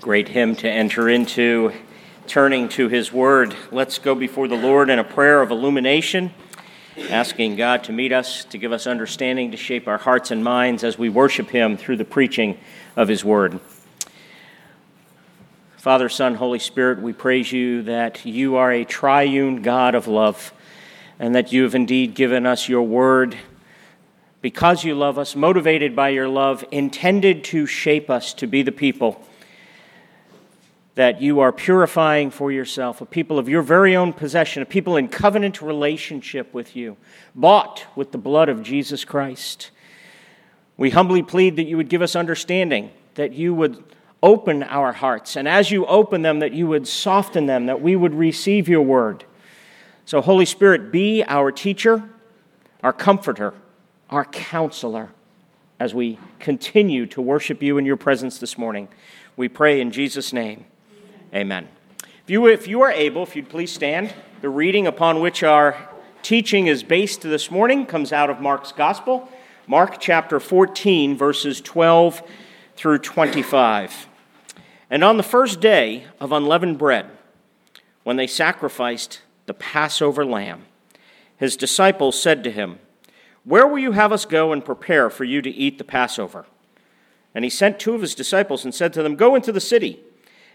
Great hymn to enter into, turning to his word. Let's go before the Lord in a prayer of illumination, asking God to meet us, to give us understanding, to shape our hearts and minds as we worship him through the preaching of his word. Father, Son, Holy Spirit, we praise you that you are a triune God of love, and that you have indeed given us your word because you love us, motivated by your love, intended to shape us to be the people that you are purifying for yourself, a people of your very own possession, a people in covenant relationship with you, bought with the blood of Jesus Christ. We humbly plead that you would give us understanding, that you would open our hearts, and as you open them, that you would soften them, that we would receive your word. So, Holy Spirit, be our teacher, our comforter, our counselor, as we continue to worship you in your presence this morning. We pray in Jesus' name. Amen. If you, if you are able, if you'd please stand, the reading upon which our teaching is based this morning comes out of Mark's Gospel, Mark chapter 14, verses 12 through 25. And on the first day of unleavened bread, when they sacrificed the Passover lamb, his disciples said to him, Where will you have us go and prepare for you to eat the Passover? And he sent two of his disciples and said to them, Go into the city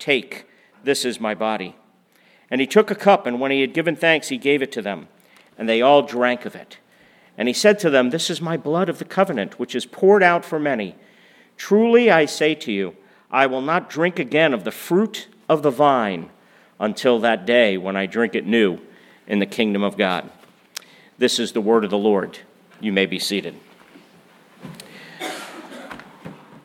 Take, this is my body. And he took a cup, and when he had given thanks, he gave it to them, and they all drank of it. And he said to them, This is my blood of the covenant, which is poured out for many. Truly I say to you, I will not drink again of the fruit of the vine until that day when I drink it new in the kingdom of God. This is the word of the Lord. You may be seated.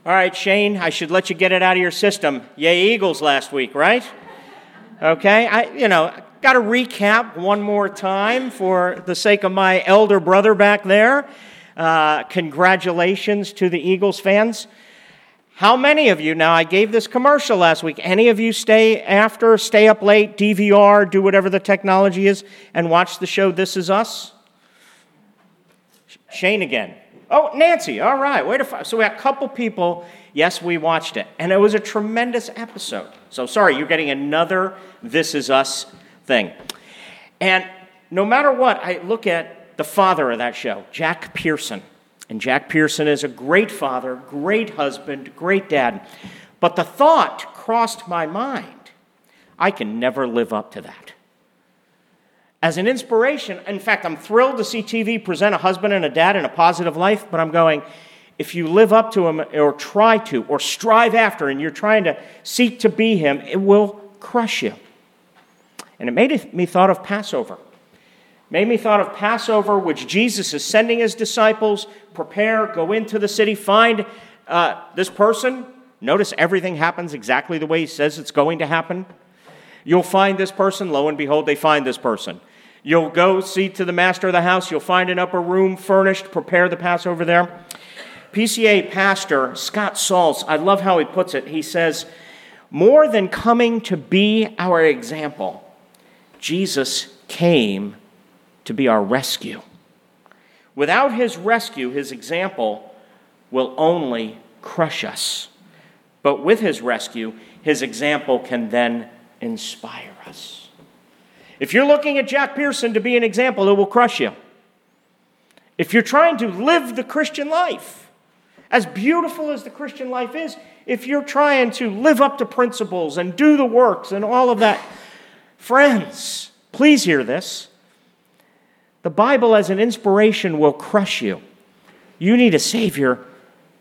All right, Shane, I should let you get it out of your system. Yay, Eagles last week, right? Okay, I, you know, got to recap one more time for the sake of my elder brother back there. Uh, congratulations to the Eagles fans. How many of you, now I gave this commercial last week, any of you stay after, stay up late, DVR, do whatever the technology is, and watch the show This Is Us? Shane again. Oh, Nancy, all right, wait a five. So we had a couple people, yes, we watched it. And it was a tremendous episode. So sorry, you're getting another This Is Us thing. And no matter what, I look at the father of that show, Jack Pearson. And Jack Pearson is a great father, great husband, great dad. But the thought crossed my mind I can never live up to that as an inspiration. In fact, I'm thrilled to see TV present a husband and a dad in a positive life, but I'm going, if you live up to him or try to or strive after and you're trying to seek to be him, it will crush you. And it made me thought of Passover. made me thought of Passover, which Jesus is sending his disciples, prepare, go into the city, find uh, this person. Notice everything happens exactly the way he says it's going to happen. You'll find this person. Lo and behold, they find this person. You'll go see to the master of the house. You'll find an upper room furnished. Prepare the Passover there. PCA pastor Scott Sauls, I love how he puts it. He says, More than coming to be our example, Jesus came to be our rescue. Without his rescue, his example will only crush us. But with his rescue, his example can then inspire us. If you're looking at Jack Pearson to be an example, it will crush you. If you're trying to live the Christian life, As beautiful as the Christian life is, if you're trying to live up to principles and do the works and all of that, friends, please hear this. The Bible as an inspiration will crush you. You need a Savior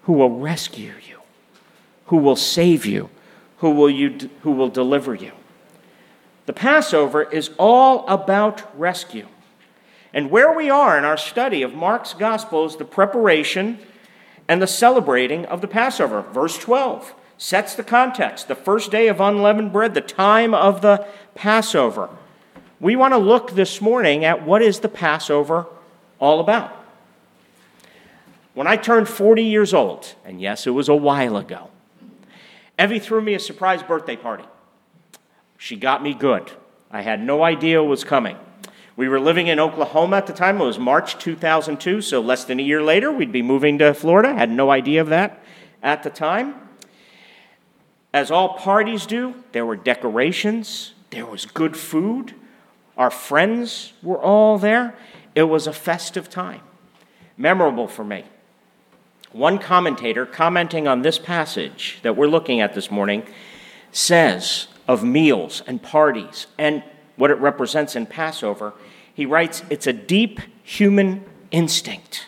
who will rescue you, who will save you, who will, you, who will deliver you. The Passover is all about rescue. And where we are in our study of Mark's Gospel is the preparation and the celebrating of the Passover. Verse 12 sets the context the first day of unleavened bread, the time of the Passover. We want to look this morning at what is the Passover all about. When I turned 40 years old, and yes, it was a while ago, Evie threw me a surprise birthday party. She got me good. I had no idea it was coming. We were living in Oklahoma at the time. It was March 2002, so less than a year later, we'd be moving to Florida. Had no idea of that at the time. As all parties do, there were decorations, there was good food, our friends were all there. It was a festive time, memorable for me. One commentator commenting on this passage that we're looking at this morning says of meals and parties and what it represents in Passover, he writes, it's a deep human instinct.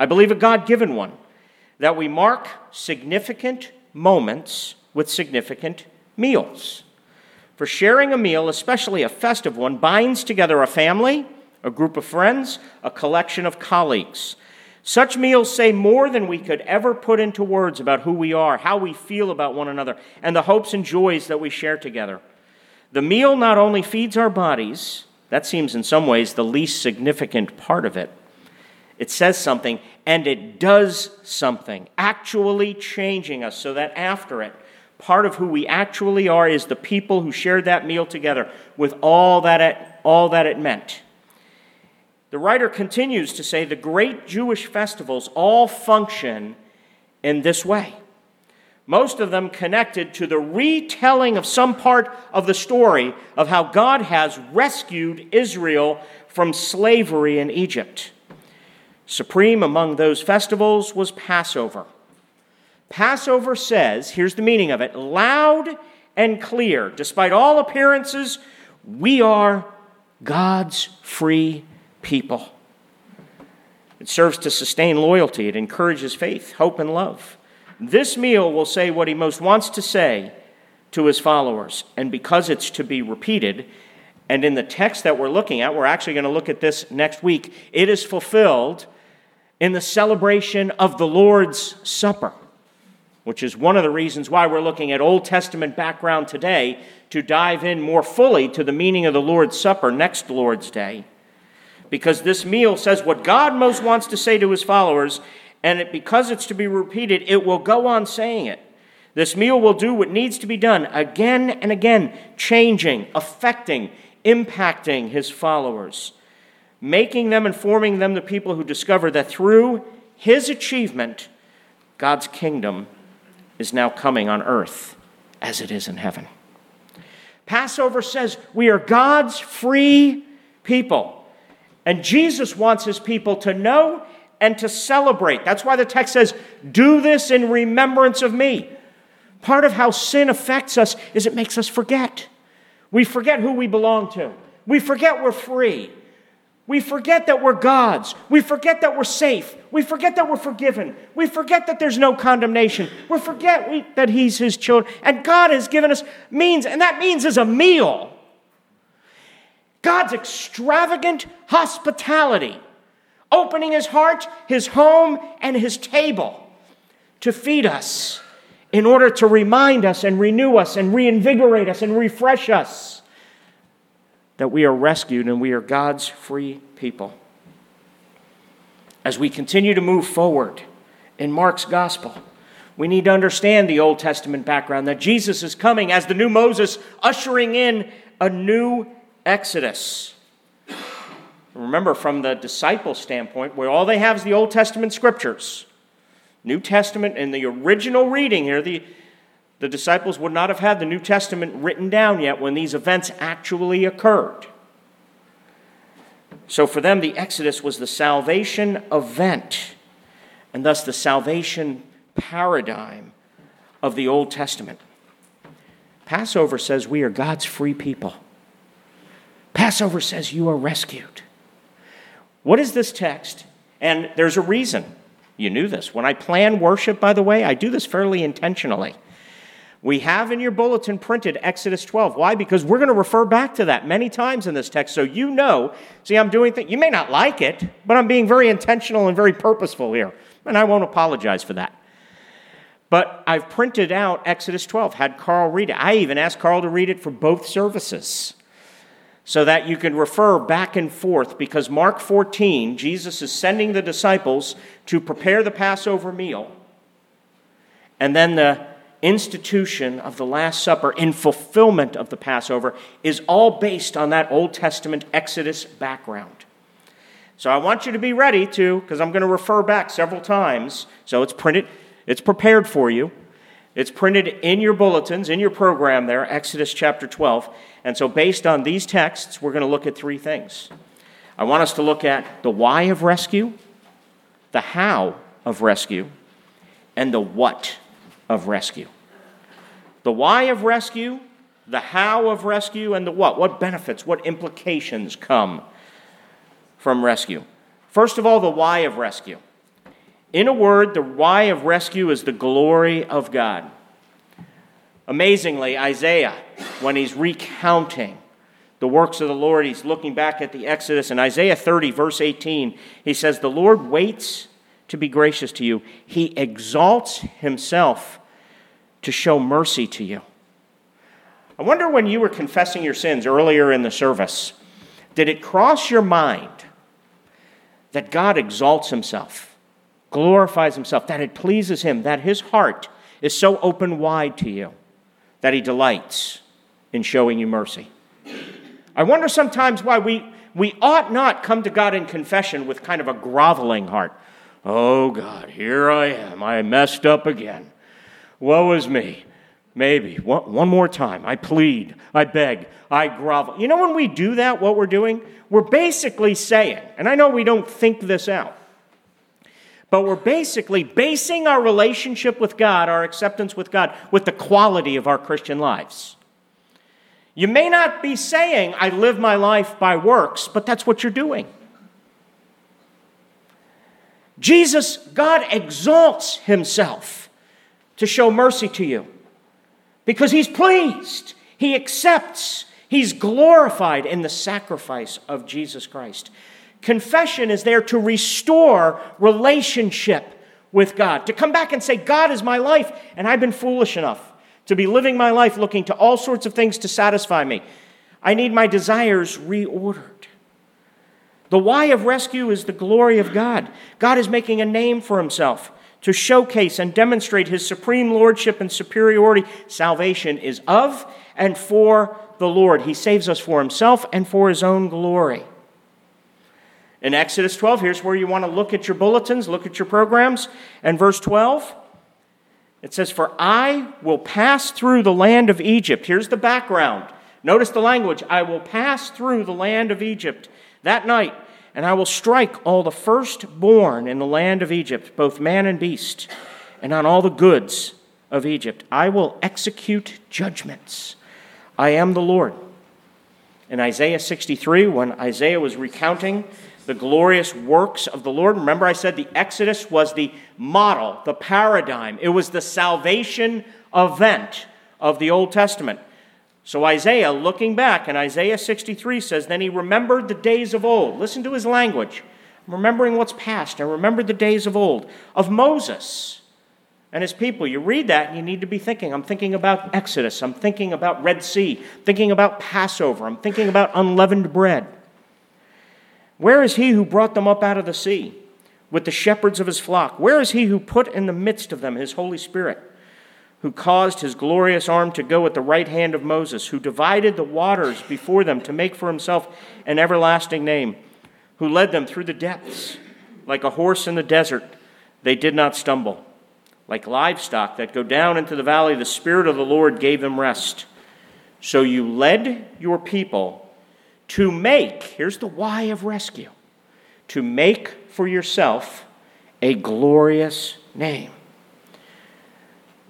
I believe a God given one, that we mark significant moments with significant meals. For sharing a meal, especially a festive one, binds together a family, a group of friends, a collection of colleagues. Such meals say more than we could ever put into words about who we are, how we feel about one another, and the hopes and joys that we share together. The meal not only feeds our bodies, that seems in some ways the least significant part of it. It says something and it does something, actually changing us so that after it, part of who we actually are is the people who shared that meal together with all that it, all that it meant. The writer continues to say the great Jewish festivals all function in this way. Most of them connected to the retelling of some part of the story of how God has rescued Israel from slavery in Egypt. Supreme among those festivals was Passover. Passover says, here's the meaning of it loud and clear, despite all appearances, we are God's free people. It serves to sustain loyalty, it encourages faith, hope, and love. This meal will say what he most wants to say to his followers. And because it's to be repeated, and in the text that we're looking at, we're actually going to look at this next week, it is fulfilled in the celebration of the Lord's Supper, which is one of the reasons why we're looking at Old Testament background today to dive in more fully to the meaning of the Lord's Supper next Lord's Day because this meal says what God most wants to say to his followers, and it, because it's to be repeated, it will go on saying it. This meal will do what needs to be done again and again, changing, affecting, impacting his followers, making them and forming them the people who discover that through his achievement, God's kingdom is now coming on earth as it is in heaven. Passover says we are God's free people. And Jesus wants his people to know and to celebrate. That's why the text says, Do this in remembrance of me. Part of how sin affects us is it makes us forget. We forget who we belong to, we forget we're free. We forget that we're God's. We forget that we're safe. We forget that we're forgiven. We forget that there's no condemnation. We forget we, that He's His children. And God has given us means, and that means is a meal. God's extravagant hospitality, opening his heart, his home, and his table to feed us in order to remind us and renew us and reinvigorate us and refresh us that we are rescued and we are God's free people. As we continue to move forward in Mark's gospel, we need to understand the Old Testament background that Jesus is coming as the new Moses, ushering in a new Exodus. Remember, from the disciple standpoint, where all they have is the Old Testament scriptures. New Testament, in the original reading here, the, the disciples would not have had the New Testament written down yet when these events actually occurred. So for them, the Exodus was the salvation event. and thus the salvation paradigm of the Old Testament. Passover says we are God's free people. Passover says you are rescued. What is this text? And there's a reason. You knew this. When I plan worship, by the way, I do this fairly intentionally. We have in your bulletin printed Exodus 12. Why? Because we're going to refer back to that many times in this text. So you know, see, I'm doing things. You may not like it, but I'm being very intentional and very purposeful here. And I won't apologize for that. But I've printed out Exodus 12, had Carl read it. I even asked Carl to read it for both services so that you can refer back and forth because Mark 14, Jesus is sending the disciples to prepare the Passover meal. And then the institution of the Last Supper in fulfillment of the Passover is all based on that Old Testament Exodus background. So I want you to be ready to, because I'm going to refer back several times. So it's printed, it's prepared for you. It's printed in your bulletins, in your program there, Exodus chapter 12. And so, based on these texts, we're going to look at three things. I want us to look at the why of rescue, the how of rescue, and the what of rescue. The why of rescue, the how of rescue, and the what. What benefits, what implications come from rescue? First of all, the why of rescue. In a word, the why of rescue is the glory of God. Amazingly, Isaiah, when he's recounting the works of the Lord, he's looking back at the Exodus. In Isaiah 30, verse 18, he says, The Lord waits to be gracious to you, he exalts himself to show mercy to you. I wonder when you were confessing your sins earlier in the service, did it cross your mind that God exalts himself? Glorifies himself, that it pleases him, that his heart is so open wide to you that he delights in showing you mercy. I wonder sometimes why we, we ought not come to God in confession with kind of a groveling heart. Oh God, here I am. I messed up again. Woe is me. Maybe. One, one more time. I plead. I beg. I grovel. You know, when we do that, what we're doing? We're basically saying, and I know we don't think this out, but we're basically basing our relationship with God, our acceptance with God, with the quality of our Christian lives. You may not be saying, I live my life by works, but that's what you're doing. Jesus, God exalts himself to show mercy to you because he's pleased, he accepts, he's glorified in the sacrifice of Jesus Christ. Confession is there to restore relationship with God, to come back and say, God is my life, and I've been foolish enough to be living my life looking to all sorts of things to satisfy me. I need my desires reordered. The why of rescue is the glory of God. God is making a name for himself to showcase and demonstrate his supreme lordship and superiority. Salvation is of and for the Lord. He saves us for himself and for his own glory. In Exodus 12, here's where you want to look at your bulletins, look at your programs. And verse 12, it says, For I will pass through the land of Egypt. Here's the background. Notice the language I will pass through the land of Egypt that night, and I will strike all the firstborn in the land of Egypt, both man and beast, and on all the goods of Egypt. I will execute judgments. I am the Lord. In Isaiah 63, when Isaiah was recounting the glorious works of the Lord. Remember, I said the Exodus was the model, the paradigm, it was the salvation event of the Old Testament. So Isaiah, looking back, and Isaiah 63 says, Then he remembered the days of old. Listen to his language. remembering what's past. I remembered the days of old, of Moses and his people. You read that and you need to be thinking. I'm thinking about Exodus. I'm thinking about Red Sea. Thinking about Passover. I'm thinking about unleavened bread. Where is he who brought them up out of the sea with the shepherds of his flock? Where is he who put in the midst of them his Holy Spirit, who caused his glorious arm to go at the right hand of Moses, who divided the waters before them to make for himself an everlasting name, who led them through the depths like a horse in the desert? They did not stumble. Like livestock that go down into the valley, the Spirit of the Lord gave them rest. So you led your people to make, here's the why of rescue, to make for yourself a glorious name.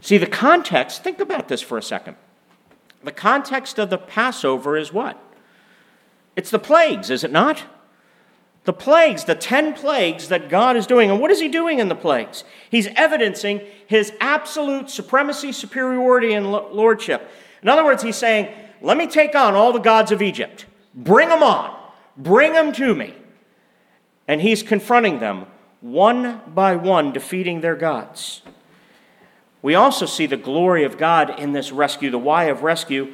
See, the context, think about this for a second. The context of the Passover is what? It's the plagues, is it not? The plagues, the 10 plagues that God is doing. And what is He doing in the plagues? He's evidencing His absolute supremacy, superiority, and lordship. In other words, He's saying, Let me take on all the gods of Egypt. Bring them on. Bring them to me. And He's confronting them one by one, defeating their gods. We also see the glory of God in this rescue, the why of rescue,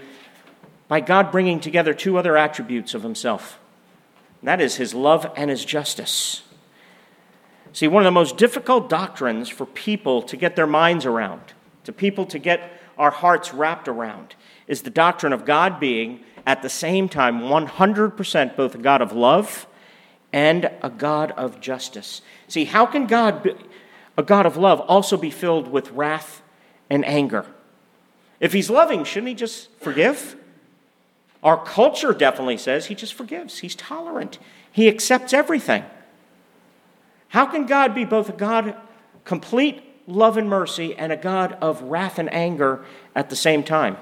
by God bringing together two other attributes of Himself that is his love and his justice. See, one of the most difficult doctrines for people to get their minds around, to people to get our hearts wrapped around, is the doctrine of God being at the same time 100% both a God of love and a God of justice. See, how can God, be, a God of love, also be filled with wrath and anger? If he's loving, shouldn't he just forgive? Our culture definitely says he just forgives, he's tolerant, he accepts everything. How can God be both a God complete love and mercy and a God of wrath and anger at the same time?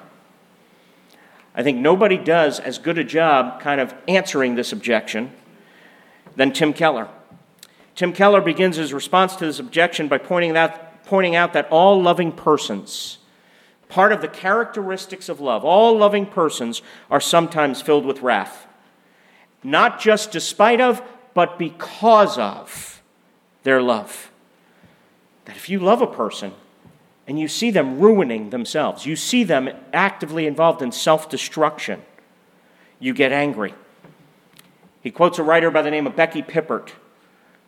I think nobody does as good a job kind of answering this objection than Tim Keller. Tim Keller begins his response to this objection by pointing out, pointing out that all loving persons part of the characteristics of love. All loving persons are sometimes filled with wrath, not just despite of, but because of their love. That if you love a person and you see them ruining themselves, you see them actively involved in self destruction, you get angry. He quotes a writer by the name of Becky Pippert,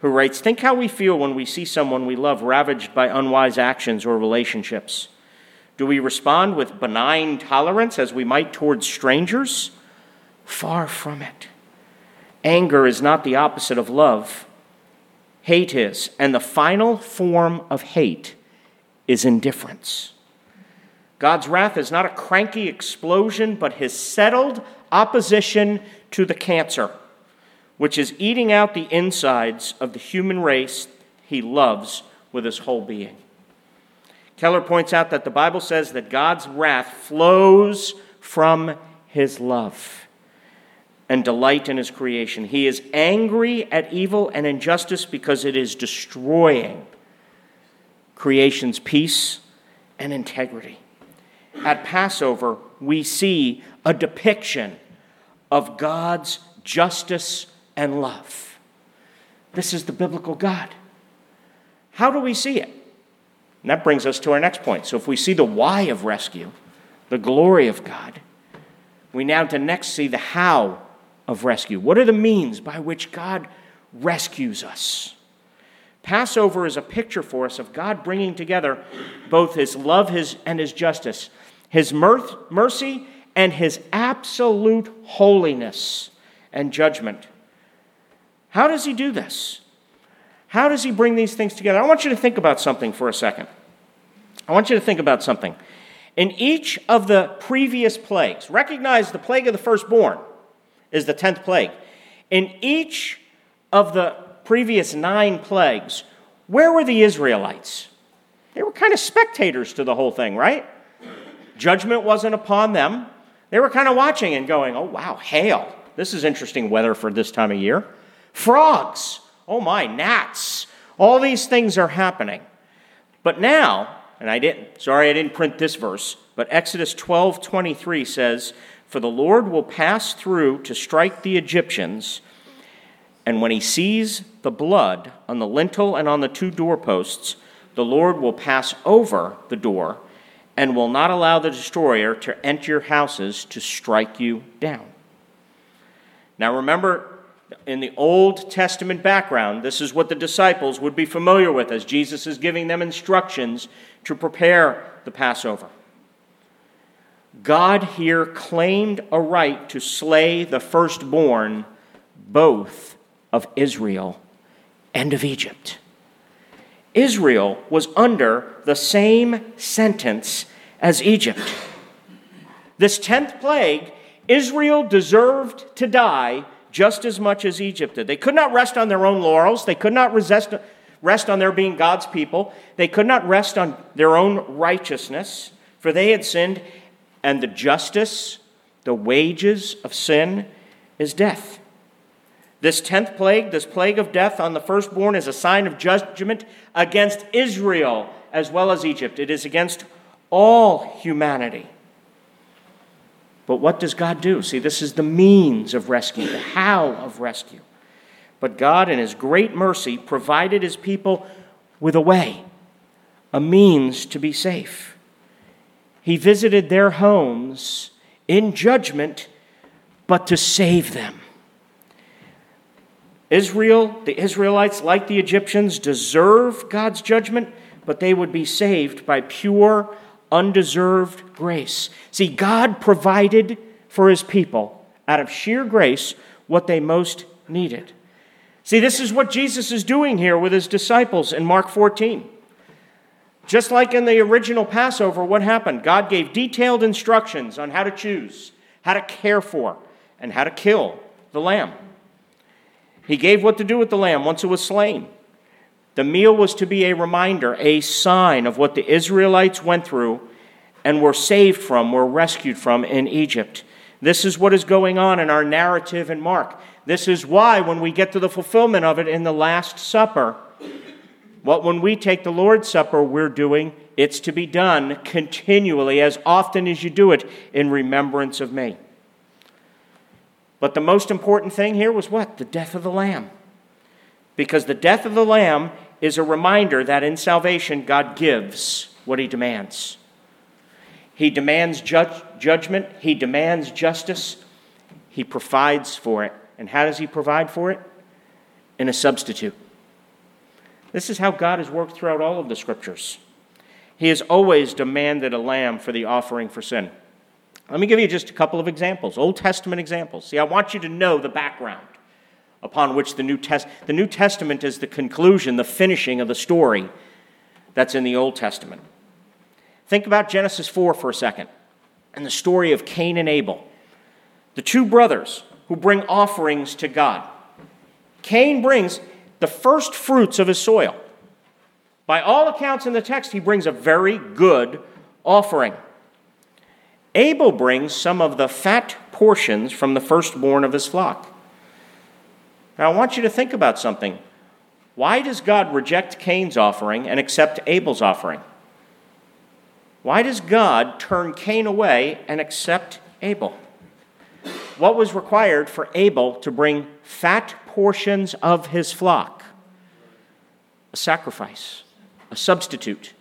who writes Think how we feel when we see someone we love ravaged by unwise actions or relationships. Do we respond with benign tolerance as we might towards strangers? Far from it. Anger is not the opposite of love, hate is. And the final form of hate is indifference. God's wrath is not a cranky explosion, but his settled opposition to the cancer, which is eating out the insides of the human race he loves with his whole being. Keller points out that the Bible says that God's wrath flows from his love and delight in his creation. He is angry at evil and injustice because it is destroying creation's peace and integrity. At Passover, we see a depiction of God's justice and love. This is the biblical God. How do we see it? And that brings us to our next point. So if we see the why of rescue, the glory of God, we now to next see the how of rescue. What are the means by which God rescues us? Passover is a picture for us of God bringing together both his love his, and his justice, his mirth, mercy and his absolute holiness and judgment. How does he do this? How does he bring these things together? I want you to think about something for a second. I want you to think about something. In each of the previous plagues, recognize the plague of the firstborn is the 10th plague. In each of the previous nine plagues, where were the Israelites? They were kind of spectators to the whole thing, right? Judgment wasn't upon them. They were kind of watching and going, oh, wow, hail. This is interesting weather for this time of year. Frogs. Oh my, gnats. All these things are happening. But now, and I didn't, sorry I didn't print this verse, but Exodus 12 23 says, For the Lord will pass through to strike the Egyptians, and when he sees the blood on the lintel and on the two doorposts, the Lord will pass over the door and will not allow the destroyer to enter your houses to strike you down. Now remember, in the Old Testament background, this is what the disciples would be familiar with as Jesus is giving them instructions to prepare the Passover. God here claimed a right to slay the firstborn both of Israel and of Egypt. Israel was under the same sentence as Egypt. This tenth plague, Israel deserved to die just as much as Egypt did. They could not rest on their own laurels, they could not resist, rest on their being God's people. They could not rest on their own righteousness, for they had sinned, and the justice, the wages of sin, is death. This tenth plague, this plague of death on the firstborn, is a sign of judgment against Israel as well as Egypt. It is against all humanity. But what does God do? See, this is the means of rescue, the how of rescue. But God, in His great mercy, provided His people with a way, a means to be safe. He visited their homes in judgment, but to save them. Israel, the Israelites, like the Egyptians, deserve God's judgment, but they would be saved by pure, undeserved grace. See, God provided for his people out of sheer grace what they most needed. See, this is what Jesus is doing here with his disciples in Mark 14. Just like in the original Passover, what happened? God gave detailed instructions on how to choose, how to care for, and how to kill the lamb. He gave what to do with the lamb once it was slain. The meal was to be a reminder, a sign of what the Israelites went through and were saved from, were rescued from in Egypt. This is what is going on in our narrative in Mark. This is why, when we get to the fulfillment of it in the Last Supper, what when we take the Lord's Supper, we're doing, it's to be done continually, as often as you do it, in remembrance of me. But the most important thing here was what? The death of the Lamb. Because the death of the Lamb is a reminder that in salvation, God gives what He demands. He demands judgment, He demands justice, He provides for it. And how does He provide for it? In a substitute. This is how God has worked throughout all of the scriptures. He has always demanded a lamb for the offering for sin. Let me give you just a couple of examples, Old Testament examples. See, I want you to know the background upon which the New, Test- the New Testament is the conclusion, the finishing of the story that's in the Old Testament. Think about Genesis 4 for a second and the story of Cain and Abel, the two brothers who bring offerings to God. Cain brings the first fruits of his soil. By all accounts in the text, he brings a very good offering. Abel brings some of the fat portions from the firstborn of his flock. Now, I want you to think about something. Why does God reject Cain's offering and accept Abel's offering? Why does God turn Cain away and accept Abel? What was required for Abel to bring fat portions of his flock? A sacrifice, a substitute.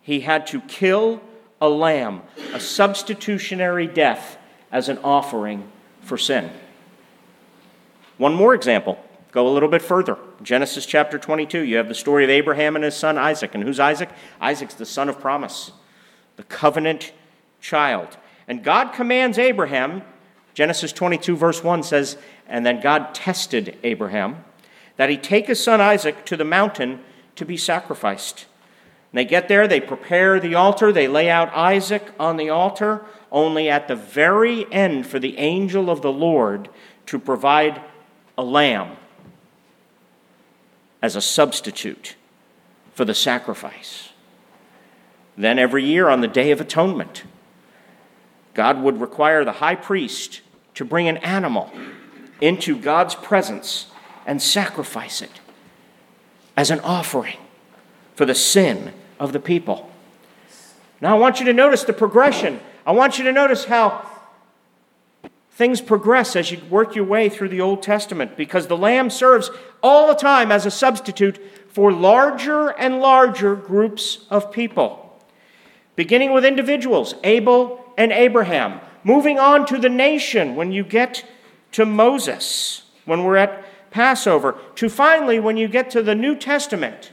He had to kill a lamb, a substitutionary death as an offering for sin. One more example. Go a little bit further. Genesis chapter 22, you have the story of Abraham and his son Isaac. And who's Isaac? Isaac's the son of promise, the covenant child. And God commands Abraham, Genesis 22, verse 1 says, And then God tested Abraham that he take his son Isaac to the mountain to be sacrificed. And they get there, they prepare the altar, they lay out Isaac on the altar, only at the very end for the angel of the Lord to provide a lamb as a substitute for the sacrifice. Then every year on the Day of Atonement, God would require the high priest to bring an animal into God's presence and sacrifice it as an offering for the sin of the people. Now, I want you to notice the progression. I want you to notice how things progress as you work your way through the Old Testament because the lamb serves all the time as a substitute for larger and larger groups of people. Beginning with individuals, Abel and Abraham, moving on to the nation when you get to Moses, when we're at Passover, to finally when you get to the New Testament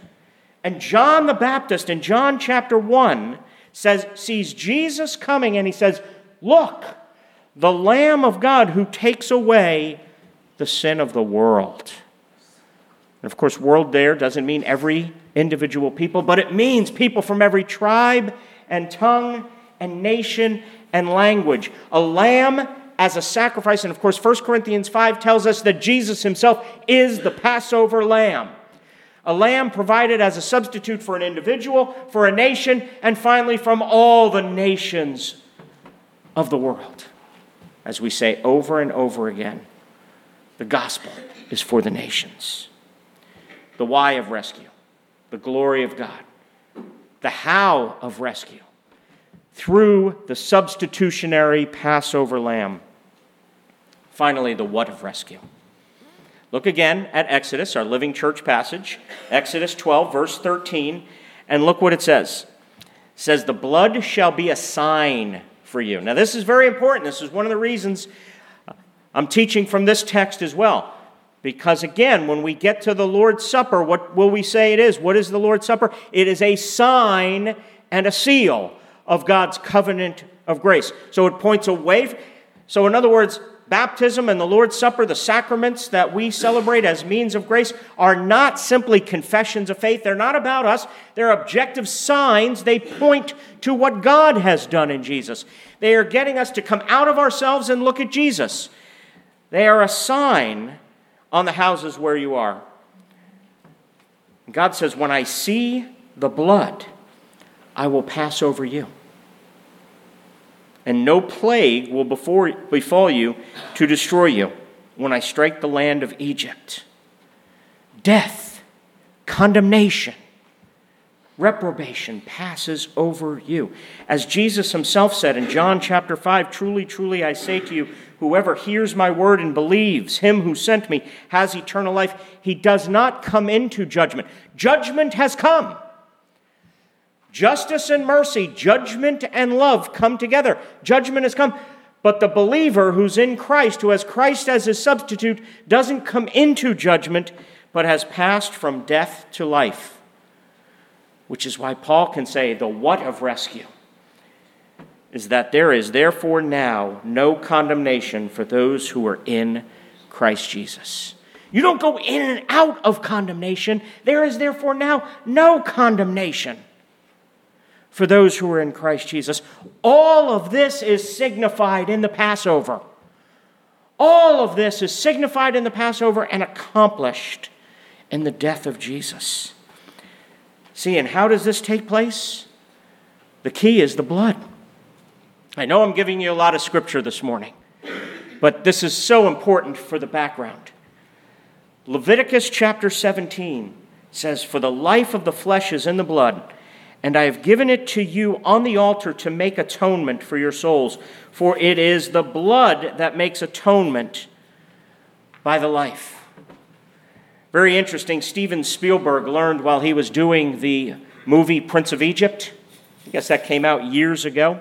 and John the Baptist in John chapter 1 says, sees Jesus coming and he says, Look, the Lamb of God who takes away the sin of the world. And of course, world there doesn't mean every individual people, but it means people from every tribe and tongue and nation and language. A lamb as a sacrifice. And of course, 1 Corinthians 5 tells us that Jesus himself is the Passover lamb. A lamb provided as a substitute for an individual, for a nation, and finally from all the nations of the world. As we say over and over again, the gospel is for the nations. The why of rescue, the glory of God, the how of rescue through the substitutionary Passover lamb. Finally, the what of rescue. Look again at Exodus, our living church passage, Exodus 12, verse 13, and look what it says. It says, The blood shall be a sign for you. Now, this is very important. This is one of the reasons uh, I'm teaching from this text as well. Because again, when we get to the Lord's Supper, what will we say it is? What is the Lord's Supper? It is a sign and a seal of God's covenant of grace. So it points away. So, in other words, baptism and the Lord's Supper, the sacraments that we celebrate as means of grace, are not simply confessions of faith. They're not about us, they're objective signs. They point to what God has done in Jesus. They are getting us to come out of ourselves and look at Jesus. They are a sign on the houses where you are. God says, When I see the blood, I will pass over you and no plague will before, befall you to destroy you when I strike the land of Egypt. Death, condemnation, reprobation passes over you. As Jesus himself said in John chapter 5 Truly, truly, I say to you, whoever hears my word and believes him who sent me has eternal life. He does not come into judgment. Judgment has come. Justice and mercy, judgment and love come together. Judgment has come. But the believer who's in Christ, who has Christ as his substitute, doesn't come into judgment, but has passed from death to life. Which is why Paul can say the what of rescue is that there is therefore now no condemnation for those who are in Christ Jesus. You don't go in and out of condemnation. There is therefore now no condemnation for those who are in Christ Jesus. All of this is signified in the Passover. All of this is signified in the Passover and accomplished in the death of Jesus. See, and how does this take place? The key is the blood. I know I'm giving you a lot of scripture this morning, but this is so important for the background. Leviticus chapter 17 says, For the life of the flesh is in the blood and I have given it to you on the altar to make atonement for your souls. For it is the blood that makes atonement by the life. Very interesting. Steven Spielberg learned while he was doing the movie Prince of Egypt. I guess that came out years ago.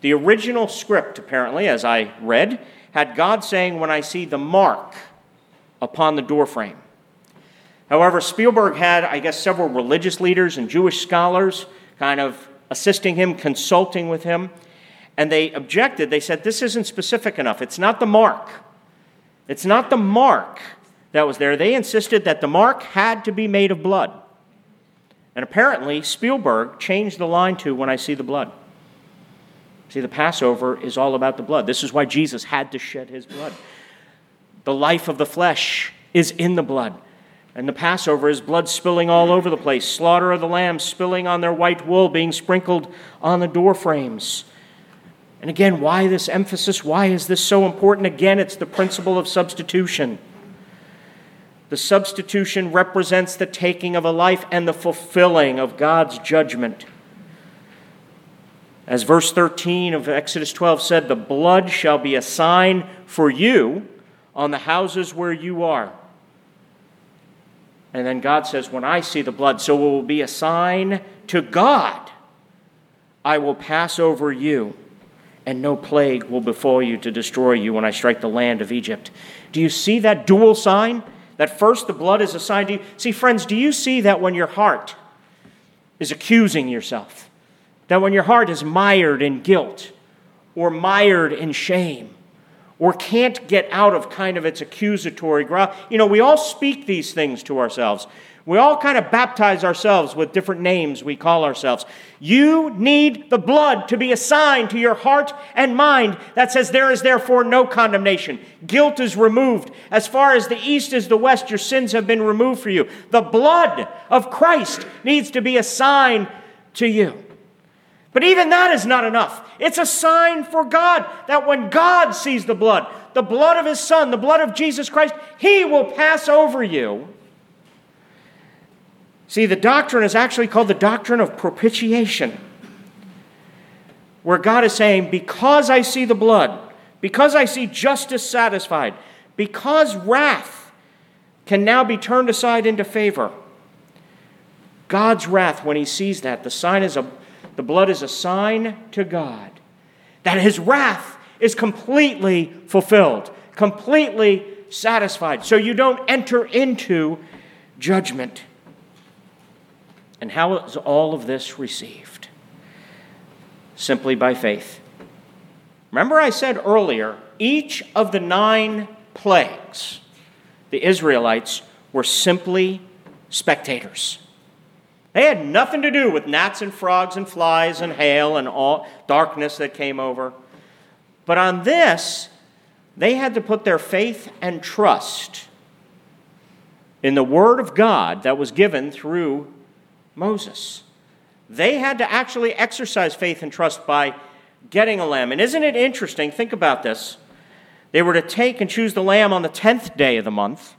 The original script, apparently, as I read, had God saying, When I see the mark upon the doorframe. However, Spielberg had, I guess, several religious leaders and Jewish scholars kind of assisting him, consulting with him, and they objected. They said, This isn't specific enough. It's not the mark. It's not the mark that was there. They insisted that the mark had to be made of blood. And apparently, Spielberg changed the line to when I see the blood. See, the Passover is all about the blood. This is why Jesus had to shed his blood. The life of the flesh is in the blood. And the Passover is blood spilling all over the place, slaughter of the lambs spilling on their white wool, being sprinkled on the door frames. And again, why this emphasis? Why is this so important? Again, it's the principle of substitution. The substitution represents the taking of a life and the fulfilling of God's judgment. As verse 13 of Exodus 12 said, the blood shall be a sign for you on the houses where you are. And then God says, When I see the blood, so it will be a sign to God. I will pass over you, and no plague will befall you to destroy you when I strike the land of Egypt. Do you see that dual sign? That first the blood is a sign to you. See, friends, do you see that when your heart is accusing yourself, that when your heart is mired in guilt or mired in shame, or can't get out of kind of its accusatory growl. You know, we all speak these things to ourselves. We all kind of baptize ourselves with different names we call ourselves. You need the blood to be assigned to your heart and mind that says, There is therefore no condemnation. Guilt is removed. As far as the east is the west, your sins have been removed for you. The blood of Christ needs to be a sign to you. But even that is not enough. It's a sign for God that when God sees the blood, the blood of His Son, the blood of Jesus Christ, He will pass over you See, the doctrine is actually called the doctrine of propitiation, where God is saying, Because I see the blood, because I see justice satisfied, because wrath can now be turned aside into favor. God's wrath, when he sees that, the sign is a, the blood is a sign to God that his wrath is completely fulfilled, completely satisfied. So you don't enter into judgment. And how is all of this received? Simply by faith. Remember, I said earlier, each of the nine plagues, the Israelites were simply spectators. They had nothing to do with gnats and frogs and flies and hail and all darkness that came over. But on this, they had to put their faith and trust in the Word of God that was given through Moses. They had to actually exercise faith and trust by getting a lamb. And isn't it interesting? Think about this. They were to take and choose the lamb on the 10th day of the month.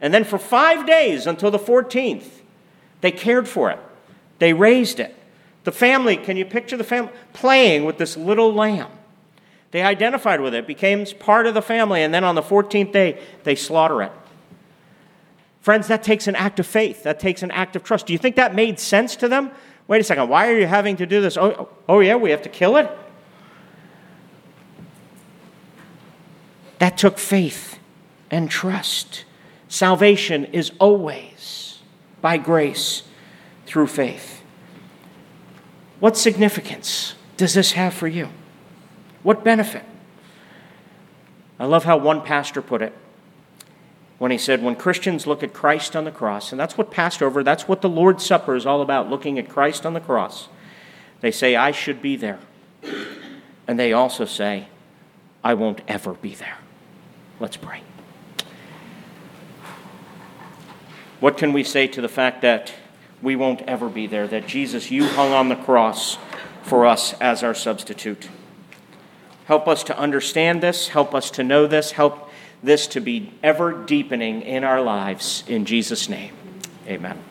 And then for five days until the 14th, they cared for it. They raised it. The family, can you picture the family playing with this little lamb? They identified with it, became part of the family, and then on the 14th day, they slaughter it. Friends, that takes an act of faith. That takes an act of trust. Do you think that made sense to them? Wait a second, why are you having to do this? Oh, oh yeah, we have to kill it? That took faith and trust. Salvation is always by grace through faith. What significance does this have for you? What benefit? I love how one pastor put it when he said, when Christians look at Christ on the cross, and that's what Passover, that's what the Lord's Supper is all about, looking at Christ on the cross, they say, I should be there. And they also say, I won't ever be there. Let's pray. What can we say to the fact that we won't ever be there, that Jesus, you hung on the cross for us as our substitute? Help us to understand this, help us to know this, help this to be ever deepening in our lives. In Jesus' name, amen.